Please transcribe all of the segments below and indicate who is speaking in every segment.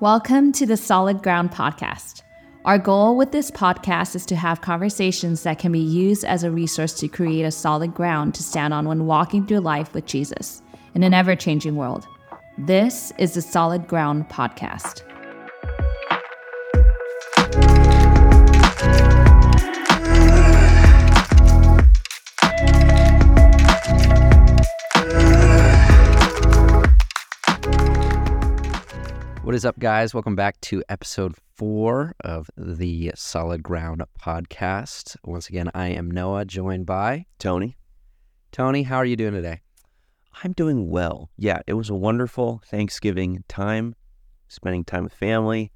Speaker 1: Welcome to the Solid Ground Podcast. Our goal with this podcast is to have conversations that can be used as a resource to create a solid ground to stand on when walking through life with Jesus in an ever changing world. This is the Solid Ground Podcast.
Speaker 2: What is up, guys? Welcome back to episode four of the Solid Ground podcast. Once again, I am Noah, joined by
Speaker 3: Tony.
Speaker 2: Tony. How are you doing today?
Speaker 3: I'm doing well. Yeah, it was a wonderful Thanksgiving time, spending time with family,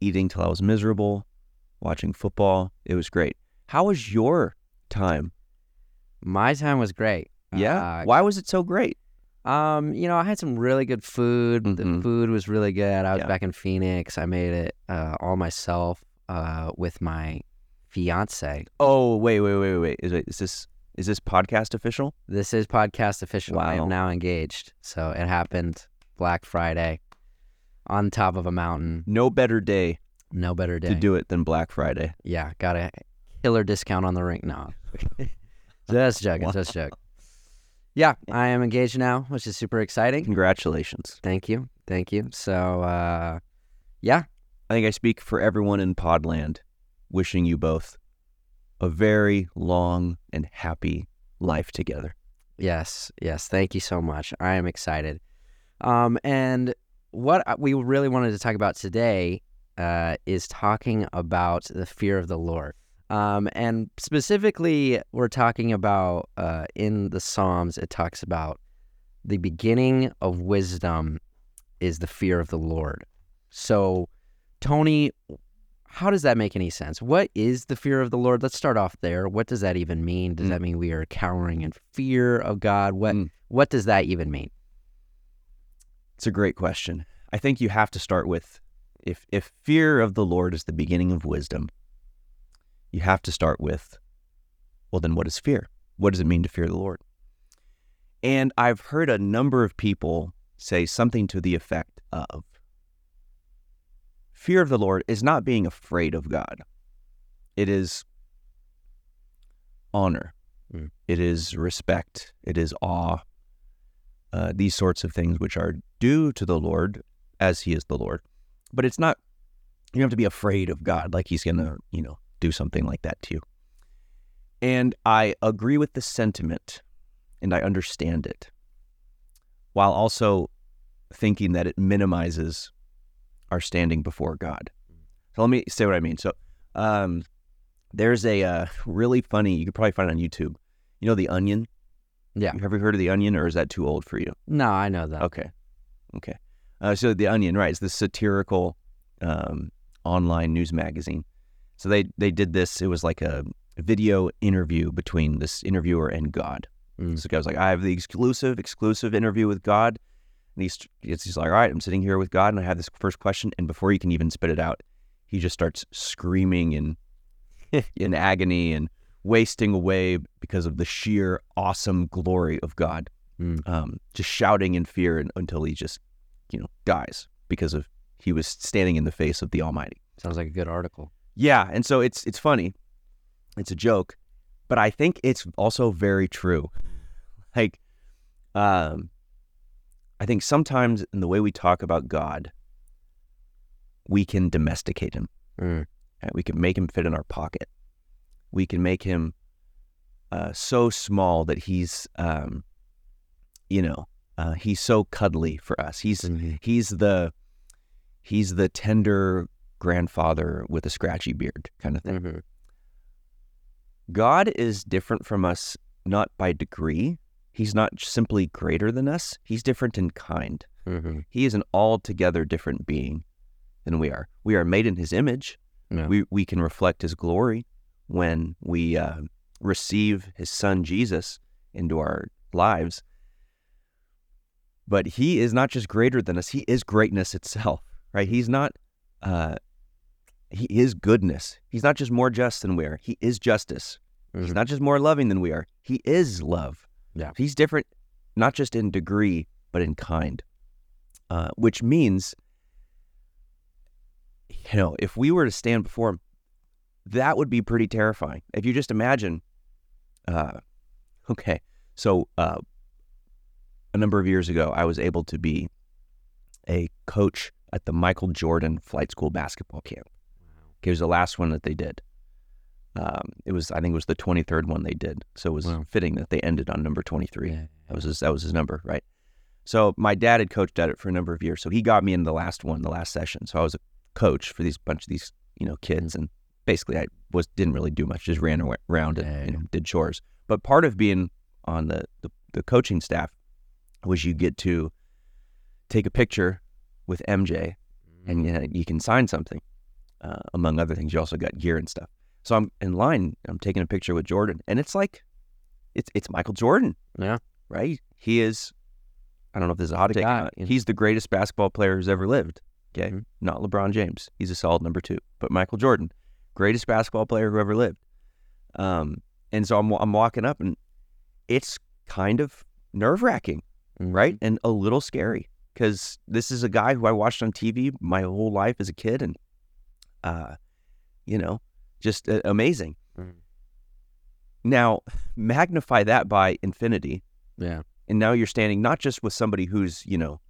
Speaker 3: eating till I was miserable, watching football. It was great. How was your time?
Speaker 2: My time was great.
Speaker 3: Yeah.
Speaker 2: Uh,
Speaker 3: Why was it so great?
Speaker 2: Um, you know, I had some really good food. The
Speaker 3: Mhm.
Speaker 2: food was really good. I was
Speaker 3: Yeah.
Speaker 2: back in Phoenix. I made it uh, all myself uh, with my fiance.
Speaker 3: Oh, wait, wait, wait, wait. Is, it, is this is this podcast official?
Speaker 2: This is podcast official. I am now engaged. So it happened Black Friday on top of a mountain.
Speaker 3: No better day,
Speaker 2: No better day.
Speaker 3: to do it than Black Friday.
Speaker 2: Yeah, got a killer discount on the ring. No, just joking, just joking. Yeah, I am engaged now, which is super exciting.
Speaker 3: Congratulations.
Speaker 2: Thank you, thank you. So, uh, yeah,
Speaker 3: I think I speak for everyone in Podland, wishing you both a very long and happy life together.
Speaker 2: yes, yes. Thank you so much. I am excited. Um, and what we really wanted to talk about today uh, is talking about the fear of the Lord. Um, and specifically, we're talking about uh, in the Psalms, it talks about the beginning of wisdom is the fear of the Lord. So, Tony, how does that make any sense? What is the fear of the Lord? Let's start off there. What does that even mean? Does
Speaker 3: Mm.
Speaker 2: that mean we are cowering in fear of God? What
Speaker 3: Mm.
Speaker 2: what does that even mean?
Speaker 3: It's a great question. I think you have to start with if if fear of the Lord is the beginning of wisdom, you have to start with well then what is fear? What does it mean to fear the Lord? And I've heard a number of people say something to the effect of fear of the Lord is not being afraid of God. It is honor.
Speaker 2: Mm.
Speaker 3: It is respect. It is awe uh, these sorts of things which are due to the Lord as He is the Lord. But it's not, you don't have to be afraid of God like He's going to, you know, do something like that to you. And I agree with the sentiment and I understand it while also thinking that it minimizes our standing before God. So let me say what I mean. So um, there's a uh, really funny, you could probably find it on YouTube. You know, The Onion?
Speaker 2: Yeah.
Speaker 3: Have you heard of The Onion or is that too old for you?
Speaker 2: No, I know that.
Speaker 3: Okay. Okay. Uh, so The Onion, right? It's this satirical um, online news magazine. So they, they did this. It was like a video interview between this interviewer and God.
Speaker 2: Mm.
Speaker 3: So the guy was like, I have the exclusive, exclusive interview with God. And he's, he's like, all right, I'm sitting here with God and I have this first question. And before he can even spit it out, he just starts screaming in, in agony and wasting away because of the sheer awesome glory of God
Speaker 2: Mm.
Speaker 3: um, just shouting in fear and, until he just, you know, dies because of he was standing in the face of the Almighty.
Speaker 2: Sounds like a good article.
Speaker 3: Yeah, and so it's it's funny, it's a joke, but I think it's also very true. Like, um, I think sometimes in the way we talk about God, we can domesticate him.
Speaker 2: Mm.
Speaker 3: Right? We can make him fit in our pocket. We can make him uh, so small that he's, um, you know, uh, he's so cuddly for us. He's
Speaker 2: Mhm.
Speaker 3: he's the he's the tender grandfather with a scratchy beard kind of thing.
Speaker 2: Mhm.
Speaker 3: God is different from us not by degree. He's not simply greater than us. He's different in kind.
Speaker 2: Mhm.
Speaker 3: He is an altogether different being than we are. We are made in his image.
Speaker 2: Yeah.
Speaker 3: We we can reflect his glory when we uh, receive his son Jesus into our lives. But he is not just greater than us; he is greatness itself. Right? He's not. Uh, he is goodness. He's not just more just than we are. He is justice. He's
Speaker 2: Mhm.
Speaker 3: not just more loving than we are. He is love.
Speaker 2: Yeah.
Speaker 3: He's different, not just in degree, but in kind. Uh, which means you know, if we were to stand before him, that would be pretty terrifying. If you just imagine, uh, okay, so uh, a number of years ago, I was able to be a coach at the Michael Jordan Flight School basketball camp. It was the last one that they did. Um, it was, I think, it was the 23rd one they did. So it was
Speaker 2: Wow.
Speaker 3: fitting that they ended on number 23.
Speaker 2: Yeah.
Speaker 3: That was his, that was his number, right? So my dad had coached at it for a number of years. So he got me in the last one, the last session. So I was a coach for these bunch of these, you know, kids, and basically I was didn't really do much, just ran around and
Speaker 2: Yeah,
Speaker 3: you know, did chores. But part of being on the, the the coaching staff was you get to take a picture with MJ, and you, you can sign something, uh, among other things. You also got gear and stuff. So I'm in line. I'm taking a picture with Jordan, and it's like, it's it's Michael Jordan
Speaker 2: Yeah.
Speaker 3: right? He is, I don't know if this is a hot take.
Speaker 2: guy, yeah.
Speaker 3: He's the greatest basketball player who's ever lived. Okay.
Speaker 2: Mhm.
Speaker 3: Not LeBron James. He's a solid number two. But Michael Jordan, greatest basketball player who ever lived. Um, and so I'm, I'm walking up and it's kind of nerve wracking,
Speaker 2: Mm-hmm.
Speaker 3: right? And a little scary because this is a guy who I watched on TV my whole life as a kid and, uh, you know, just uh, amazing.
Speaker 2: Mhm.
Speaker 3: Now, magnify that by infinity
Speaker 2: Yeah.
Speaker 3: and now you're standing not just with somebody who's you know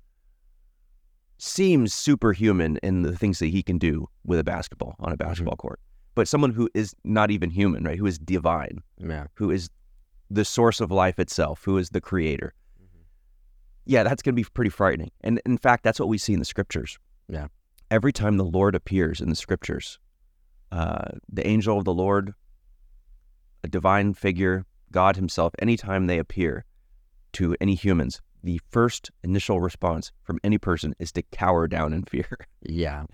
Speaker 3: seems superhuman in the things that he can do with a basketball on a basketball court but someone who is not even human right who is divine
Speaker 2: Yeah.
Speaker 3: who is the source of life itself who is the creator yeah that's going to be pretty frightening and in fact that's what we see in the scriptures
Speaker 2: Yeah.
Speaker 3: Every time the lord appears in the scriptures uh, the angel of the lord a divine figure god himself anytime they appear to any humans, the first initial response from any person is to cower down in fear.
Speaker 2: Yeah.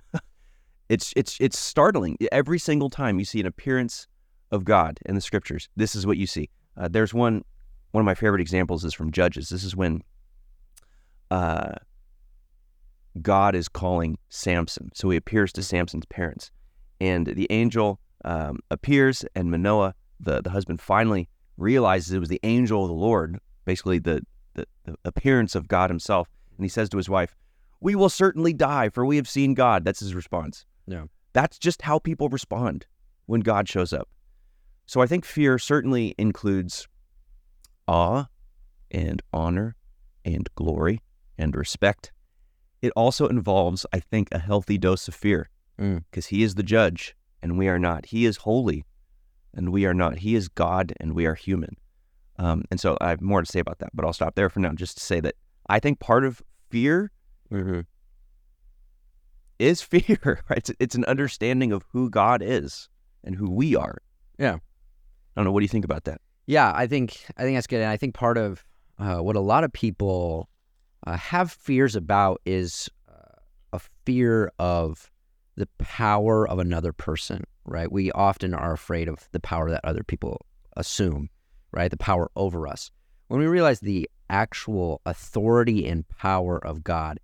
Speaker 3: It's it's it's startling. Every single time you see an appearance of God in the scriptures, this is what you see. Uh, there's one one of my favorite examples is from Judges. This is when uh, God is calling Samson. So he appears to Samson's parents, and the angel um, appears, and Manoah, the the husband, finally realizes it was the angel of the Lord, basically the the, the appearance of God Himself, and he says to his wife, "We will certainly die, for we have seen God." That's his response.
Speaker 2: Yeah.
Speaker 3: That's just how people respond when God shows up. So I think fear certainly includes awe and honor and glory and respect. It also involves, I think, a healthy dose of fear
Speaker 2: Mm.
Speaker 3: because He is the judge and we are not. He is holy and we are not. He is God and we are human. Um, and so I have more to say about that, but I'll stop there for now just to say that I think part of fear
Speaker 2: Mm-hmm.
Speaker 3: is fear, right? It's, it's an understanding of who God is and who we are.
Speaker 2: Yeah.
Speaker 3: I don't know. What do you think about that?
Speaker 2: Yeah, I think I think that's good, and I think part of uh, what a lot of people uh, have fears about is uh, a fear of the power of another person. Right? We often are afraid of the power that other people assume. Right? The power over us. When we realize the actual authority and power of God,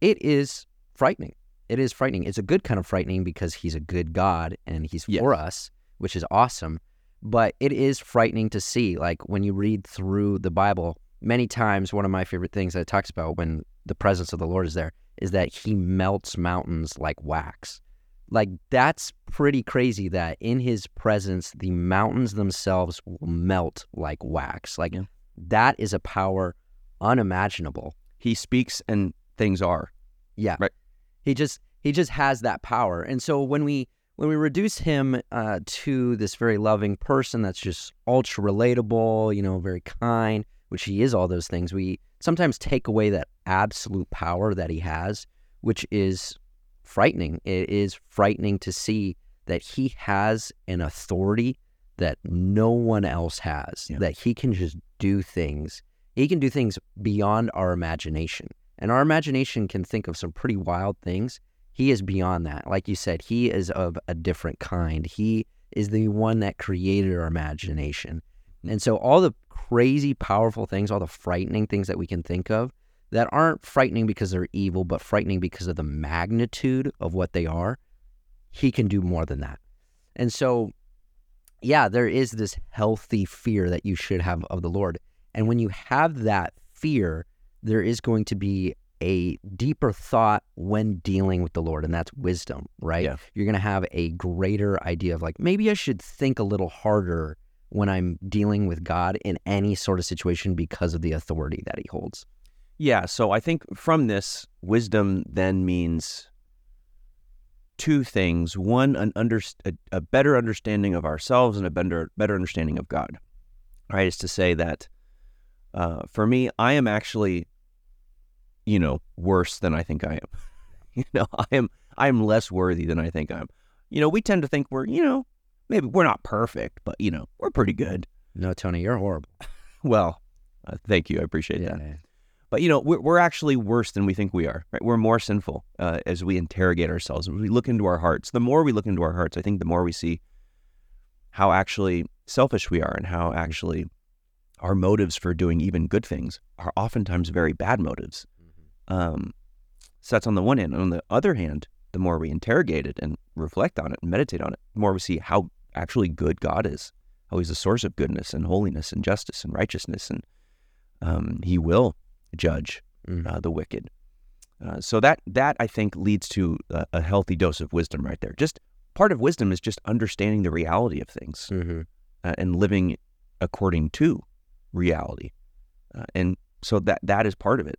Speaker 2: it is frightening. It is frightening. It's a good kind of frightening because He's a good God and He's
Speaker 3: Yes.
Speaker 2: for us, which is awesome but it is frightening to see. Like when you read through the Bible, many times one of my favorite things that it talks about when the presence of the Lord is there is that He melts mountains like wax. Like that's pretty crazy that in His presence, the mountains themselves will melt like wax. Like
Speaker 3: Yeah.
Speaker 2: that is a power unimaginable.
Speaker 3: He speaks and things are.
Speaker 2: Yeah.
Speaker 3: Right.
Speaker 2: He just he just has that power. And so when we when we reduce him uh, to this very loving person that's just ultra relatable, you know, very kind, which he is all those things, we sometimes take away that absolute power that he has, which is frightening. It is frightening to see that he has an authority that no one else has,
Speaker 3: Yeah.
Speaker 2: that he can just do things. He can do things beyond our imagination. And our imagination can think of some pretty wild things. He is beyond that. Like you said, he is of a different kind. He is the one that created our imagination. Mm-hmm. And so all the crazy powerful things, all the frightening things that we can think of that aren't frightening because they're evil, but frightening because of the magnitude of what they are, he can do more than that. And so yeah, there is this healthy fear that you should have of the Lord. And when you have that fear, there is going to be a deeper thought when dealing with the Lord, and that's wisdom, right?
Speaker 3: Yeah.
Speaker 2: You're going to have a greater idea of like, maybe I should think a little harder when I'm dealing with God in any sort of situation because of the authority that he holds.
Speaker 3: Yeah, so I think from this, wisdom then means two things. One, an under, a, a better understanding of ourselves and a better, better understanding of God. Right? Is to say that uh, for me, I am actually, you know, worse than I think I am. you know, I am I am less worthy than I think I am. You know, we tend to think we're, you know, maybe we're not perfect, but you know, we're pretty good.
Speaker 2: No, Tony, you're horrible.
Speaker 3: Well, uh, thank you. I appreciate
Speaker 2: Yeah.
Speaker 3: that. But you know, we're, we're actually worse than we think we are. Right? We're more sinful uh, as we interrogate ourselves. As we look into our hearts. The more we look into our hearts, I think the more we see how actually selfish we are, and how actually our motives for doing even good things are oftentimes very bad motives. Um, so that's on the one hand. On the other hand, the more we interrogate it and reflect on it and meditate on it, the more we see how actually good God is, how He's a source of goodness and holiness and justice and righteousness, and um, He will judge
Speaker 2: Mhm.
Speaker 3: uh, the wicked. Uh, so that that I think leads to a, a healthy dose of wisdom right there. Just part of wisdom is just understanding the reality of things
Speaker 2: Mhm.
Speaker 3: uh, and living according to reality, uh, and so that that is part of it.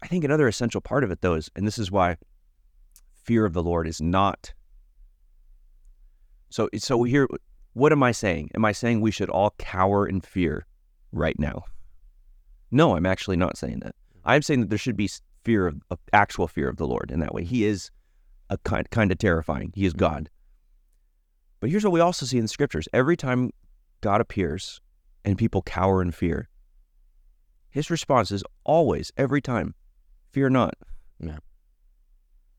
Speaker 3: I think another essential part of it, though, is, and this is why fear of the Lord is not. So, so here, what am I saying? Am I saying we should all cower in fear right now? No, I'm actually not saying that. Mm-hmm. I'm saying that there should be fear of, of actual fear of the Lord in that way. He is a kind kind of terrifying. He is mm-hmm. God. But here's what we also see in the scriptures: every time God appears and people cower in fear, His response is always, every time, fear not.
Speaker 2: Yeah.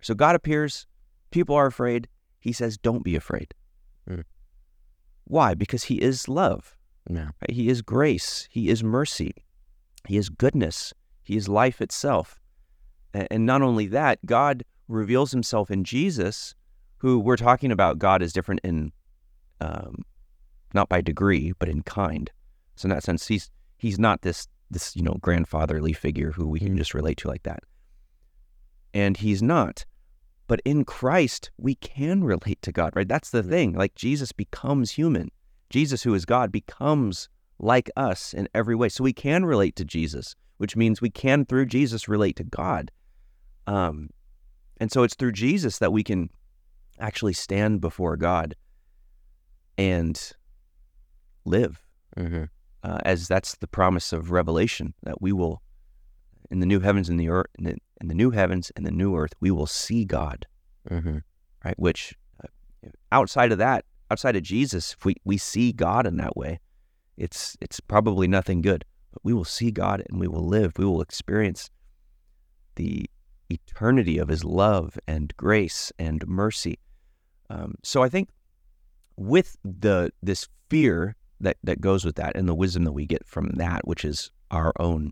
Speaker 3: So God appears, people are afraid. He says, don't be afraid.
Speaker 2: Mm.
Speaker 3: Why? Because He is love.
Speaker 2: Yeah.
Speaker 3: right? He is grace. He is mercy. He is goodness. He is life itself. And not only that, God reveals Himself in Jesus, who we're talking about. God is different in, um, not by degree, but in kind. So in that sense, He's He's not this this you know grandfatherly figure who we can
Speaker 2: Mhm.
Speaker 3: just relate to like that. And He's not. But in Christ, we can relate to God, right? That's the thing. Like Jesus becomes human. Jesus, who is God, becomes like us in every way. So we can relate to Jesus, which means we can, through Jesus, relate to God. Um, and so it's through Jesus that we can actually stand before God and live,
Speaker 2: hmm
Speaker 3: uh, as that's the promise of Revelation that we will, in the new heavens and the earth, in the, new heavens and the new earth, we will see God
Speaker 2: hmm
Speaker 3: right? Which uh, outside of that, outside of Jesus, if we, we see God in that way, it's it's probably nothing good. But we will see God and we will live. We will experience the eternity of His love and grace and mercy. Um, so I think with the this fear that that goes with that and the wisdom that we get from that, which is our own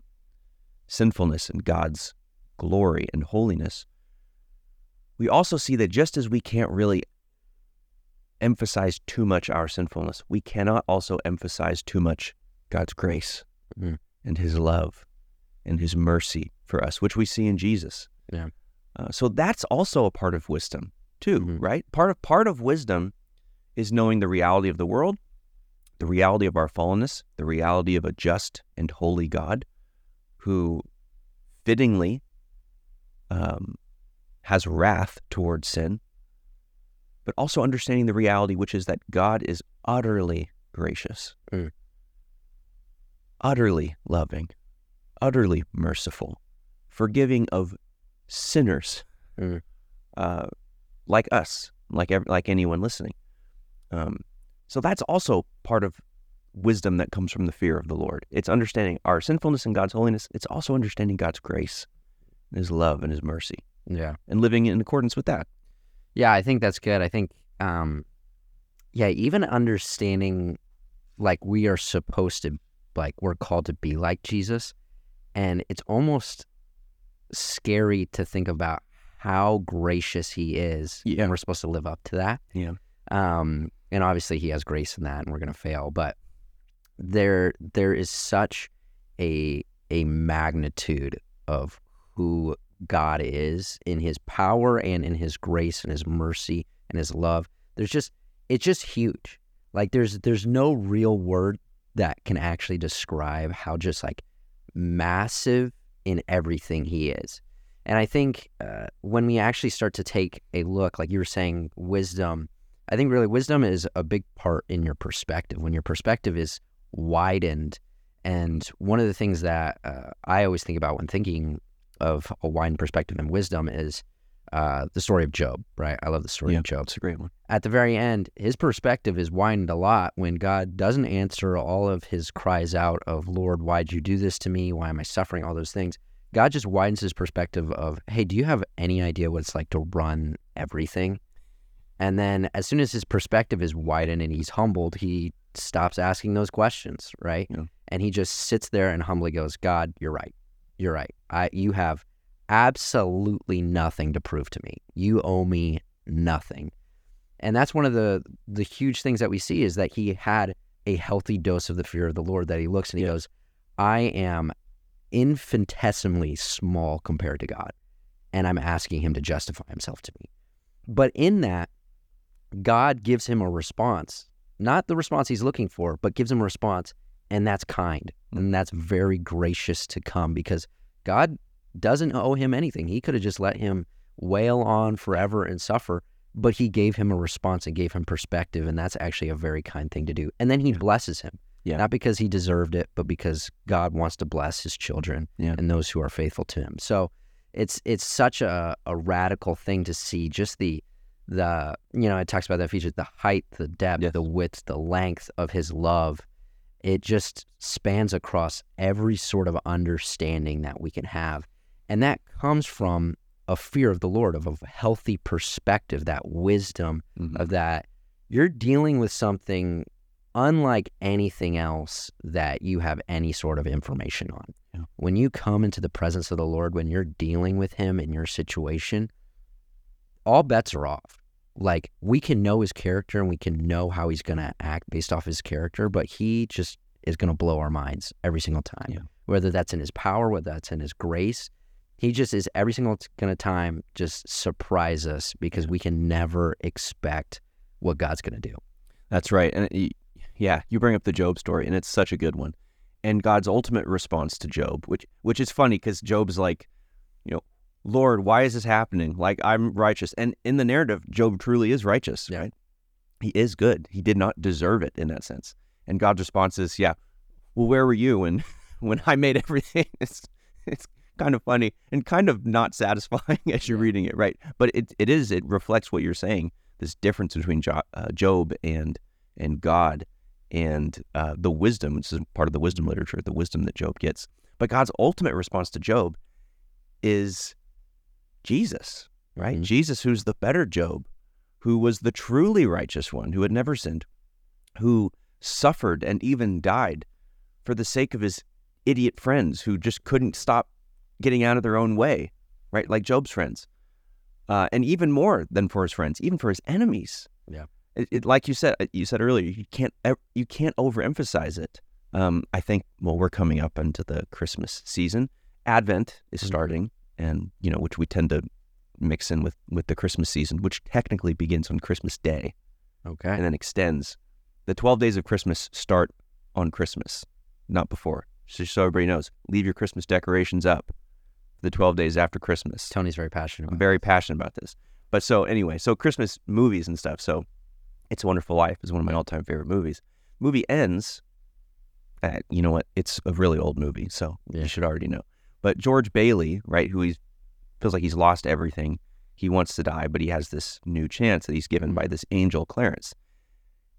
Speaker 3: sinfulness and God's glory and holiness, we also see that just as we can't really emphasize too much our sinfulness, we cannot also emphasize too much God's grace
Speaker 2: Mhm.
Speaker 3: and His love and His mercy for us, which we see in Jesus.
Speaker 2: Yeah.
Speaker 3: Uh, so that's also a part of wisdom too,
Speaker 2: Mhm.
Speaker 3: right? Part of part of wisdom is knowing the reality of the world, the reality of our fallenness, the reality of a just and holy God who fittingly um, has wrath towards sin, but also understanding the reality, which is that God is utterly gracious,
Speaker 2: Mm.
Speaker 3: utterly loving, utterly merciful, forgiving of sinners
Speaker 2: Mm.
Speaker 3: uh, like us, like like anyone listening. Um, so that's also part of wisdom that comes from the fear of the Lord. It's understanding our sinfulness and God's holiness. It's also understanding God's grace, His love, and His mercy,
Speaker 2: Yeah.
Speaker 3: and living in accordance with that.
Speaker 2: Yeah, I think that's good. I think, um, yeah, even understanding like we are supposed to, like, we're called to be like Jesus. And it's almost scary to think about how gracious he is.
Speaker 3: Yeah.
Speaker 2: And we're supposed to live up to that.
Speaker 3: Yeah.
Speaker 2: Um, and obviously he has grace in that and we're going to fail. But there, there is such a, a magnitude of who God is in his power and in his grace and his mercy and his love. There's just it's just huge. Like there's there's no real word that can actually describe how just like massive in everything he is. And I think uh, when we actually start to take a look, like you were saying, wisdom, I think really wisdom is a big part in your perspective. When your perspective is widened, and one of the things that uh, I always think about when thinking of a widened perspective and wisdom is uh, the story of Job, right? I love the story
Speaker 3: Yeah,
Speaker 2: of Job.
Speaker 3: It's a great one.
Speaker 2: At the very end, his perspective is widened a lot when God doesn't answer all of his cries out of, Lord, why'd you do this to me? Why am I suffering? All those things. God just widens his perspective of, hey, do you have any idea what it's like to run everything? And then as soon as his perspective is widened and he's humbled, he stops asking those questions, right?
Speaker 3: Yeah.
Speaker 2: And he just sits there and humbly goes, God, you're right. You're right. I you have absolutely nothing to prove to me. You owe me nothing. And that's one of the the huge things that we see is that he had a healthy dose of the fear of the Lord that he looks and he
Speaker 3: Yeah.
Speaker 2: goes, I am infinitesimally small compared to God. And I'm asking him to justify himself to me. But in that, God gives him a response, not the response he's looking for, but gives him a response, and that's kind. Hmm. And that's very gracious to come because God doesn't owe him anything. He could have just let him wail on forever and suffer, but he gave him a response and gave him perspective, and that's actually a very kind thing to do. And then he blesses him.
Speaker 3: Yeah.
Speaker 2: Not because he deserved it, but because God wants to bless his children
Speaker 3: Yeah.
Speaker 2: and those who are faithful to him. So it's it's such a, a radical thing to see just the the you know, it talks about that feature, the height, the depth,
Speaker 3: Yes.
Speaker 2: the width, the length of his love. It just spans across every sort of understanding that we can have. And that comes from a fear of the Lord, of a healthy perspective, that wisdom
Speaker 3: Mhm.
Speaker 2: of that you're dealing with something unlike anything else that you have any sort of information on.
Speaker 3: Yeah.
Speaker 2: When you come into the presence of the Lord, when you're dealing with Him in your situation, all bets are off. Like we can know His character and we can know how He's going to act based off His character, but He just is going to blow our minds every single time.
Speaker 3: Yeah.
Speaker 2: Whether that's in His power, whether that's in His grace, He just is every single kind of time just surprise us because we can never expect what God's going to do.
Speaker 3: That's right. And it, yeah, you bring up the Job story, and it's such a good one. And God's ultimate response to Job, which which is funny because Job's like, you know, Lord, why is this happening? Like I'm righteous, and in the narrative, Job truly is righteous.
Speaker 2: Yeah.
Speaker 3: Right? He is good. He did not deserve it in that sense. And God's response is, yeah, well, where were you when when I made everything? It's it's kind of funny and kind of not satisfying as you're
Speaker 2: Yeah.
Speaker 3: reading it, right? But it it is it reflects what you're saying. This difference between jo- uh, Job and and God and uh, the wisdom, which is part of the wisdom literature, the wisdom that Job gets. But God's ultimate response to Job is Jesus, right?
Speaker 2: Mhm.
Speaker 3: Jesus, who's the better Job, who was the truly righteous one, who had never sinned, who suffered and even died for the sake of his idiot friends who just couldn't stop getting out of their own way, right? Like Job's friends. Uh, and even more than for his friends, even for his enemies.
Speaker 2: Yeah.
Speaker 3: It, it, like you said, you said earlier, you can't you can't overemphasize it. Um, I think well, we're coming up into the Christmas season. Advent is
Speaker 2: Mhm.
Speaker 3: starting, and you know, which we tend to mix in with with the Christmas season, which technically begins on Christmas Day
Speaker 2: Okay.
Speaker 3: and then extends. The twelve days of Christmas start on Christmas, not before. Just so everybody knows, leave your Christmas decorations up. For the twelve days after Christmas.
Speaker 2: Tony's very passionate
Speaker 3: I'm very passionate about this. But so anyway, so Christmas movies and stuff. So It's a Wonderful Life is one of my all-time favorite movies. Movie ends. At, you know what? It's a really old movie, so
Speaker 2: Yeah.
Speaker 3: you should already know. But George Bailey, right, who he feels like he's lost everything. He wants to die, but he has this new chance that he's given by this angel Clarence.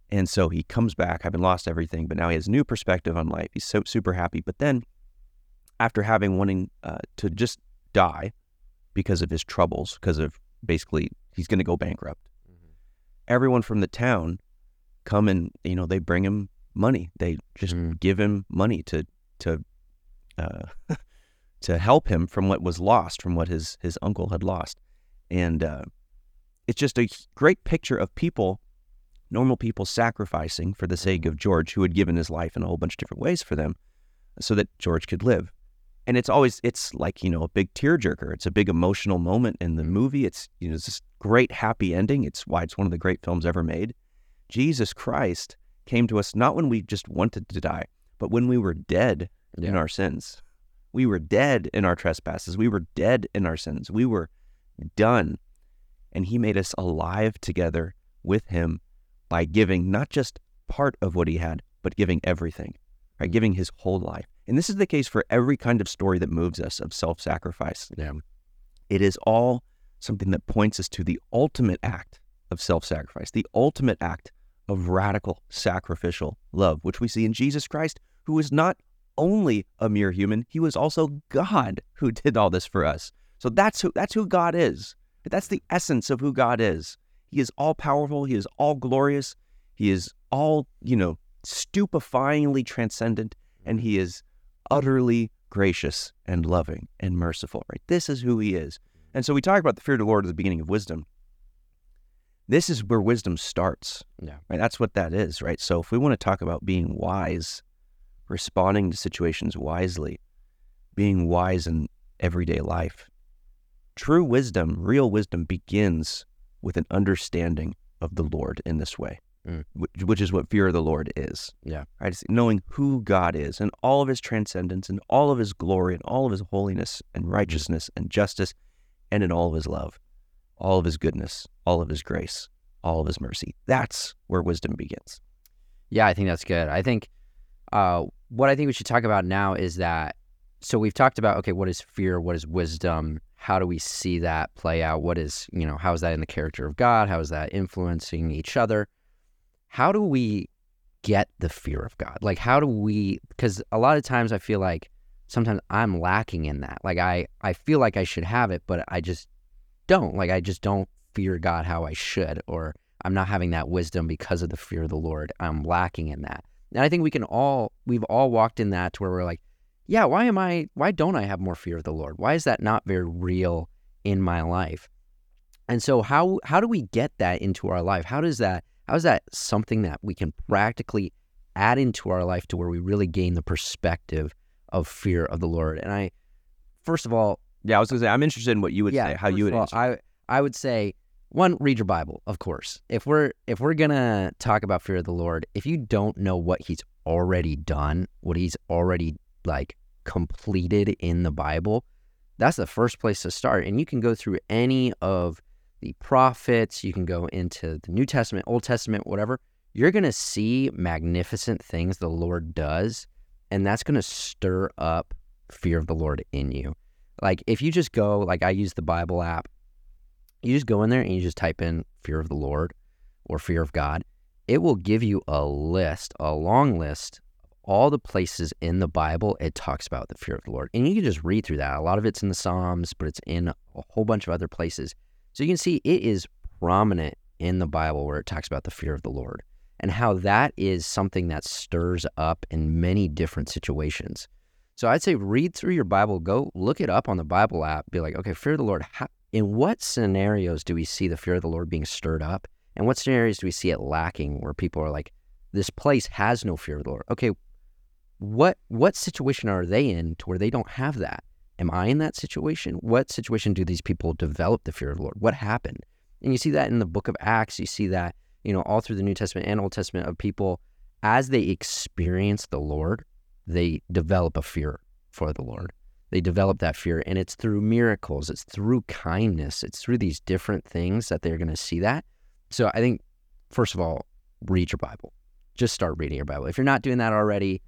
Speaker 3: And so he comes back, having lost everything, but now he has new perspective on life. He's so super happy. But then, after having wanting uh, to just die because of his troubles, because of basically he's going to go bankrupt, everyone from the town come and you know they bring him money. They just
Speaker 2: Mm.
Speaker 3: give him money to to uh, to help him from what was lost, from what his his uncle had lost, and uh, it's just a great picture of people, normal people sacrificing for the sake of George, who had given his life in a whole bunch of different ways for them, so that George could live. and it's always it's like you know a big tearjerker. It's a big emotional moment in the movie. It's you know it's this great happy ending. It's why it's one of the great films ever made. Jesus Christ came to us not when we just wanted to die, but when we were dead in our sins. We were dead in our trespasses. We were dead in our sins. We were done. And he made us alive together with him by giving not just part of what he had, but giving everything, right? Giving his whole life. And this is the case for every kind of story that moves us of self sacrifice.
Speaker 2: Yeah.
Speaker 3: It is all something that points us to the ultimate act of self sacrifice, the ultimate act of radical sacrificial love, which we see in Jesus Christ, who is not only a mere human, he was also God who did all this for us. So that's who that's who God is. That's the essence of who God is. He is all powerful, he is all glorious, he is all, you know, stupefyingly transcendent, and mm-hmm. he is utterly gracious and loving and merciful, right? This is who he is. And so we talk about the fear of the Lord at the beginning of wisdom. This is where wisdom starts.
Speaker 2: Yeah.
Speaker 3: Right? That's what that is, right? So if we want to talk about being wise, responding to situations wisely, being wise in everyday life, true wisdom, real wisdom begins with an understanding of the Lord in this way,
Speaker 2: Mm.
Speaker 3: which, which is what fear of the Lord is.
Speaker 2: Yeah.
Speaker 3: Right? It's knowing who God is and all of his transcendence and all of his glory and all of his holiness and righteousness and justice and in all of his love, all of his goodness, all of his grace, all of his mercy. That's where wisdom begins.
Speaker 2: Yeah, I think that's good. I think uh, what I think we should talk about now is that. So we've talked about okay, what is fear? What is wisdom? How do we see that play out? What is you know how is that in the character of God? How is that influencing each other? How do we get the fear of God? Like how do we? Because a lot of times I feel like sometimes I'm lacking in that. Like I I feel like I should have it, but I just don't. Like I just don't fear God how I should, or I'm not having that wisdom because of the fear of the Lord. I'm lacking in that. And I think we can all, we've all walked in that to where we're like, yeah, why am I, why don't I have more fear of the Lord? Why is that not very real in my life? And so how, how do we get that into our life? How does that, how is that something that we can practically add into our life to where we really gain the perspective of fear of the Lord? And I, first of all,
Speaker 3: Yeah, I was going to say, I'm interested in what you would
Speaker 2: yeah,
Speaker 3: say, how you would
Speaker 2: all,
Speaker 3: answer.
Speaker 2: I I would say one, read your Bible, of course. If we're if we're gonna talk about fear of the Lord, if you don't know what He's already done, what He's already like completed in the Bible, that's the first place to start. And you can go through any of the prophets, you can go into the New Testament, Old Testament, whatever. You're gonna see magnificent things the Lord does, and that's gonna stir up fear of the Lord in you. Like if you just go, like I use the Bible app, you just go in there and you just type in fear of the Lord or fear of God. It will give you a list, a long list of all the places in the Bible it talks about the fear of the Lord. And you can just read through that. A lot of it's in the Psalms, but it's in a whole bunch of other places. So you can see it is prominent in the Bible where it talks about the fear of the Lord and how that is something that stirs up in many different situations. So I'd say read through your Bible, go look it up on the Bible app, be like, okay, fear of the Lord. How, in what scenarios do we see the fear of the Lord being stirred up? And what scenarios do we see it lacking where people are like, this place has no fear of the Lord? Okay, what what situation are they in to where they don't have that? Am I in that situation? What situation do these people develop the fear of the Lord? What happened? And you see that in the book of Acts. You see that, you know, all through the New Testament and Old Testament of people as they experience the Lord, they develop a fear for the Lord. They develop that fear, and it's through miracles, it's through kindness, it's through these different things that they're going to see that. So I think, first of all, read your Bible. Just start reading your Bible. If you're not doing that already,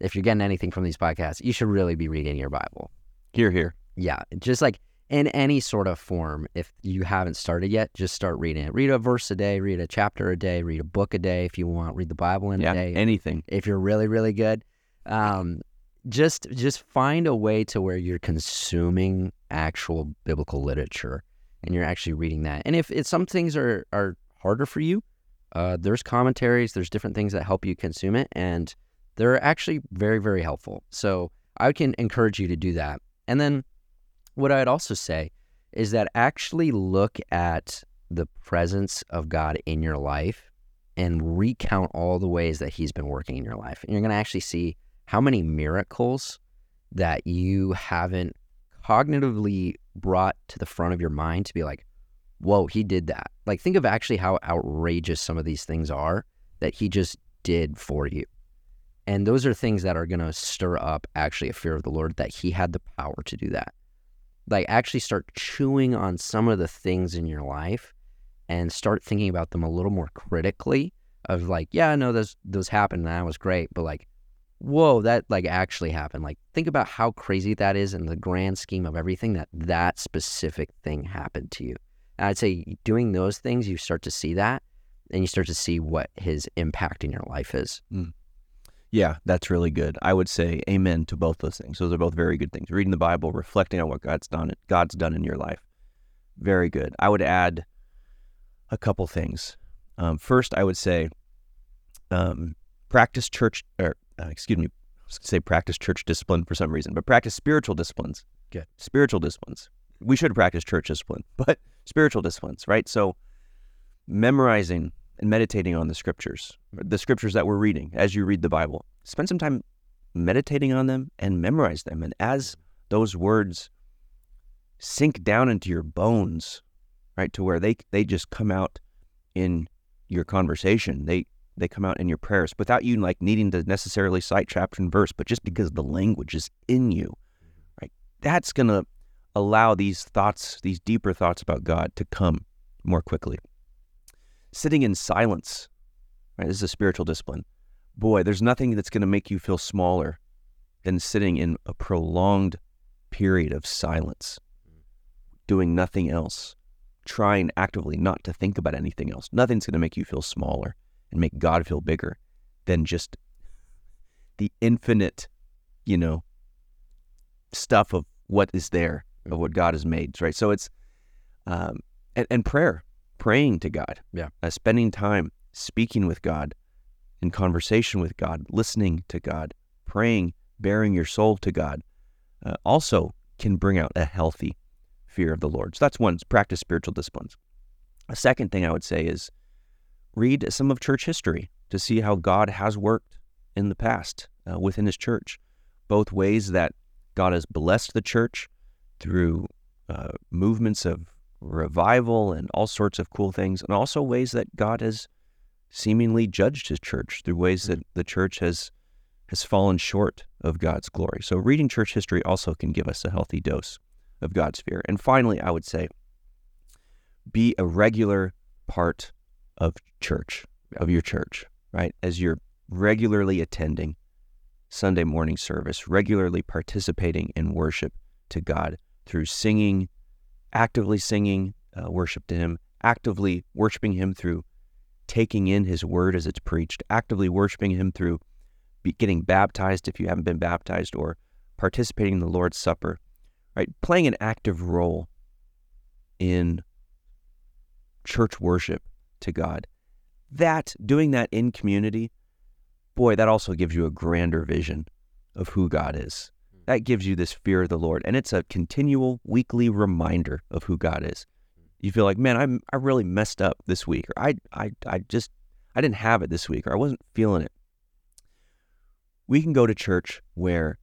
Speaker 2: if you're getting anything from these podcasts, you should really be reading your Bible.
Speaker 3: Hear, hear.
Speaker 2: Yeah, just like in any sort of form, if you haven't started yet, just start reading it. Read a verse a day, read a chapter a day, read a book a day if you want, read the Bible in
Speaker 3: Yeah,
Speaker 2: a day
Speaker 3: anything.
Speaker 2: if you're really really good um, just just find a way to where you're consuming actual biblical literature and you're actually reading that. And if some things are are harder for you uh, there's commentaries there's different things that help you consume it and they're actually very very helpful. So i can encourage you to do that. And then what i'd also say is that actually look at the presence of god in your life and recount all the ways that he's been working in your life. And you're going to actually see how many miracles that you haven't cognitively brought to the front of your mind to be like, whoa, he did that. Like, think of actually how outrageous some of these things are that he just did for you. And those are things that are going to stir up actually a fear of the Lord that he had the power to do that. Like, actually start chewing on some of the things in your life and start thinking about them a little more critically of like, yeah, I know those, those happened and that was great, but like, whoa, that like actually happened. Like, think about how crazy that is in the grand scheme of everything that that specific thing happened to you. And I'd say doing those things, you start to see that and you start to see what his impact in your life is.
Speaker 3: Yeah, that's really good. I would say amen to both those things. Those are both very good things. Reading the Bible, reflecting on what God's done, God's done in your life. Very good. I would add a couple things. Um, first, I would say um, practice church, or uh, excuse me, I was gonna say practice church discipline for some reason, but practice spiritual disciplines.
Speaker 2: Good.
Speaker 3: Spiritual disciplines. We should practice church discipline, but spiritual disciplines, right? So, memorizing and meditating on the scriptures, the scriptures that we're reading as you read the Bible. Spend some time meditating on them and memorize them. And as those words sink down into your bones, right, to where they they just come out in your conversation, they they come out in your prayers without you like needing to necessarily cite chapter and verse, but just because the language is in you, mm-hmm. right? That's gonna allow these thoughts, these deeper thoughts about God, to come more quickly sitting in silence, right? This is a spiritual discipline. Boy, there's nothing that's going to make you feel smaller than sitting in a prolonged period of silence, doing nothing else, trying actively not to think about anything else. Nothing's going to make you feel smaller and make God feel bigger than just the infinite, you know, stuff of what is there, of what God has made, right? So it's, um, and, and prayer praying to God,
Speaker 2: Yeah.
Speaker 3: uh, spending time speaking with God, in conversation with God, listening to God, praying, baring your soul to God, uh, also can bring out a healthy fear of the Lord. So that's one, practice spiritual disciplines. A second thing I would say is read some of church history to see how God has worked in the past uh, within His church, both ways that God has blessed the church through uh, movements of revival and all sorts of cool things, and also ways that God has seemingly judged His church through ways that the church has has fallen short of God's glory. So reading church history also can give us a healthy dose of God's fear. And finally, I would say be a regular part of church, of your church, right? As you're regularly attending Sunday morning service, regularly participating in worship to God through singing, actively singing uh, worship to Him, actively worshiping Him through taking in His word as it's preached, actively worshiping Him through getting baptized if you haven't been baptized, or participating in the Lord's Supper, right? Playing an active role in church worship to God. That, doing that in community, boy, that also gives you a grander vision of who God is. Hmm. That gives you this fear of the Lord. And it's a continual weekly reminder of who God is. Hmm. You feel like, man, I'm, I really messed up this week, or I, I, I just, I didn't have it this week, or I wasn't feeling it. We can go to church where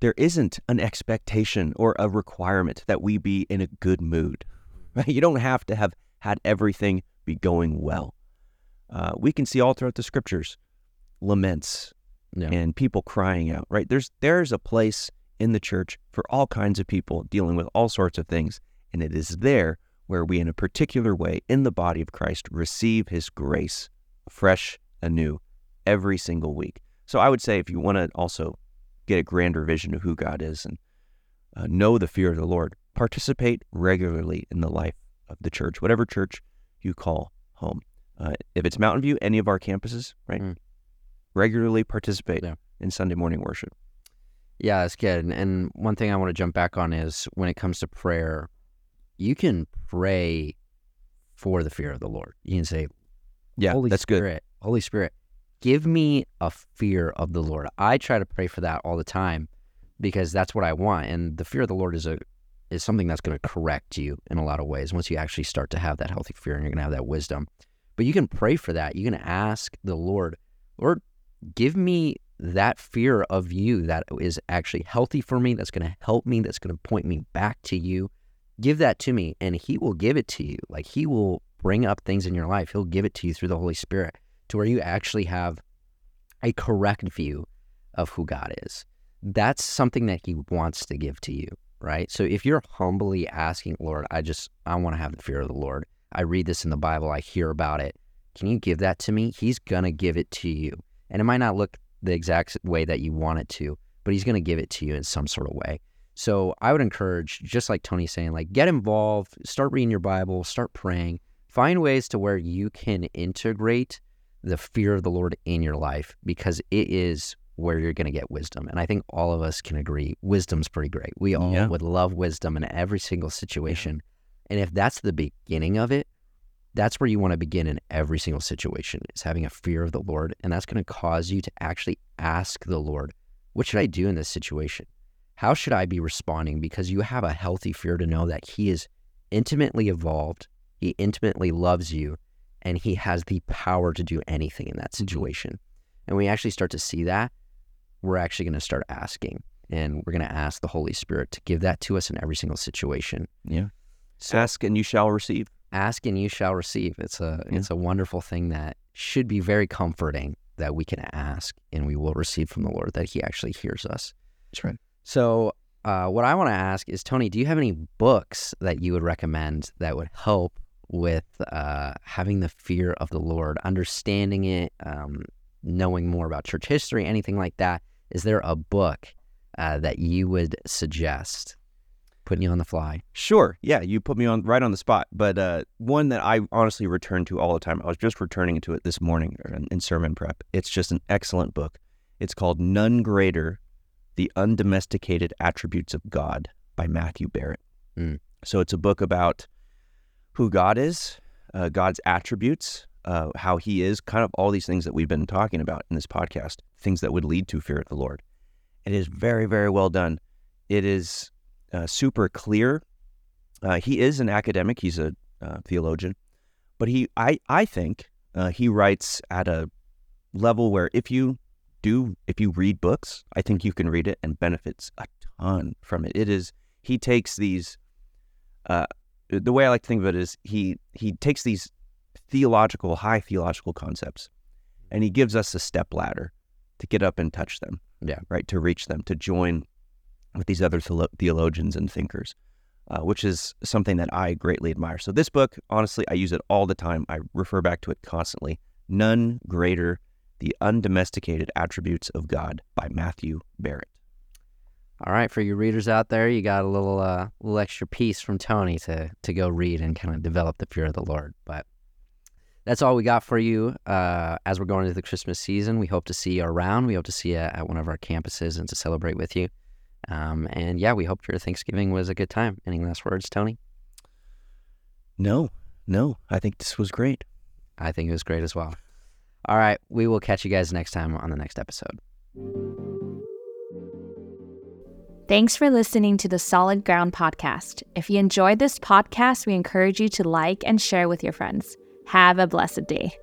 Speaker 3: there isn't an expectation or a requirement that we be in a good mood. Right? Hmm. You don't have to have had everything be going well. Uh, we can see all throughout the scriptures laments
Speaker 2: Yeah.
Speaker 3: and people crying out. Right? There's there's a place in the church for all kinds of people dealing with all sorts of things, and it is there where we, in a particular way, in the body of Christ, receive His grace fresh, anew, every single week. So I would say if you want to also get a grander vision of who God is and uh, know the fear of the Lord, participate regularly in the life of the church, whatever church you call home. Uh, if it's Mountain View, any of our campuses, right?
Speaker 2: Mm.
Speaker 3: Regularly participate
Speaker 2: Yeah.
Speaker 3: in Sunday morning worship.
Speaker 2: Yeah, that's good. And, one thing I want to jump back on is when it comes to prayer, you can pray for the fear of the Lord. You can say,
Speaker 3: Yeah,
Speaker 2: Holy
Speaker 3: that's good.
Speaker 2: Holy Spirit, give me a fear of the Lord. I try to pray for that all the time because that's what I want. And the fear of the Lord is a is something that's going to correct you in a lot of ways once you actually start to have that healthy fear and you're going to have that wisdom. But you can pray for that. You can ask the Lord, Lord, give me that fear of you that is actually healthy for me, that's going to help me, that's going to point me back to you, give that to me and he will give it to you. Like he will bring up things in your life. He'll give it to you through the Holy Spirit to where you actually have a correct view of who God is. That's something that he wants to give to you, right? So if you're humbly asking, Lord, I just I want to have the fear of the Lord. I read this in the Bible, I hear about it. Can you give that to me? He's going to give it to you. And it might not look the exact way that you want it to, but he's going to give it to you in some sort of way. So I would encourage, just like Tony's saying, like get involved, start reading your Bible, start praying, find ways to where you can integrate the fear of the Lord in your life because it is where you're going to get wisdom. And I think all of us can agree wisdom's pretty great. We all yeah. would love wisdom in every single situation. And if that's the beginning of it, that's where you want to begin in every single situation is having a fear of the Lord. And that's going to cause you to actually ask the Lord, what should I do in this situation? How should I be responding? Because you have a healthy fear to know that He is intimately evolved, He intimately loves you, and He has the power to do anything in that mm-hmm. situation. And we actually start to see that, we're actually going to start asking. And we're going to ask the Holy Spirit to give that to us in every single situation.
Speaker 3: Yeah. So, ask and you shall receive.
Speaker 2: Ask and you shall receive. It's a yeah. it's a wonderful thing that should be very comforting that we can ask and we will receive from the Lord that He actually hears us.
Speaker 3: That's right.
Speaker 2: So, uh, what I want to ask is, Tony, do you have any books that you would recommend that would help with uh, having the fear of the Lord, understanding it, um, knowing more about church history, anything like that? Is there a book uh, that you would suggest? Putting you on the fly.
Speaker 3: Sure. Yeah, you put me on right on the spot. But uh, one that I honestly return to all the time. I was just returning to it this morning in sermon prep. It's just an excellent book. It's called None Greater the Undomesticated Attributes of God by Matthew Barrett. Mm. So it's a book about who God is, uh, God's attributes, uh, how he is, kind of all these things that we've been talking about in this podcast, things that would lead to fear of the Lord. It is very, very well done. It is uh, super clear. Uh, he is an academic, he's a uh, theologian, but he, I, I think uh, he writes at a level where if you do if you read books, I think you can read it and benefits a ton from it. It is he takes these uh, the way I like to think of it is he he takes these theological high theological concepts and he gives us a step ladder to get up and touch them.
Speaker 2: Yeah,
Speaker 3: right to reach them to join with these other theologians and thinkers. Uh, which is something that I greatly admire. So, this book, honestly, I use it all the time. I refer back to it constantly. None greater the Undomesticated Attributes of God by Matthew Barrett.
Speaker 2: All right, for you readers out there, you got a little uh, little extra piece from Tony to to go read and kind of develop the fear of the Lord. But that's all we got for you uh, as we're going into the Christmas season. We hope to see you around. We hope to see you at one of our campuses and to celebrate with you. Um, and yeah, we hope your Thanksgiving was a good time. Any last words, Tony?
Speaker 3: No, no. I think this was great.
Speaker 2: I think it was great as well. All right. We will catch you guys next time on the next episode.
Speaker 1: Thanks for listening to the Solid Ground podcast. If you enjoyed this podcast, we encourage you to like and share with your friends. Have a blessed day.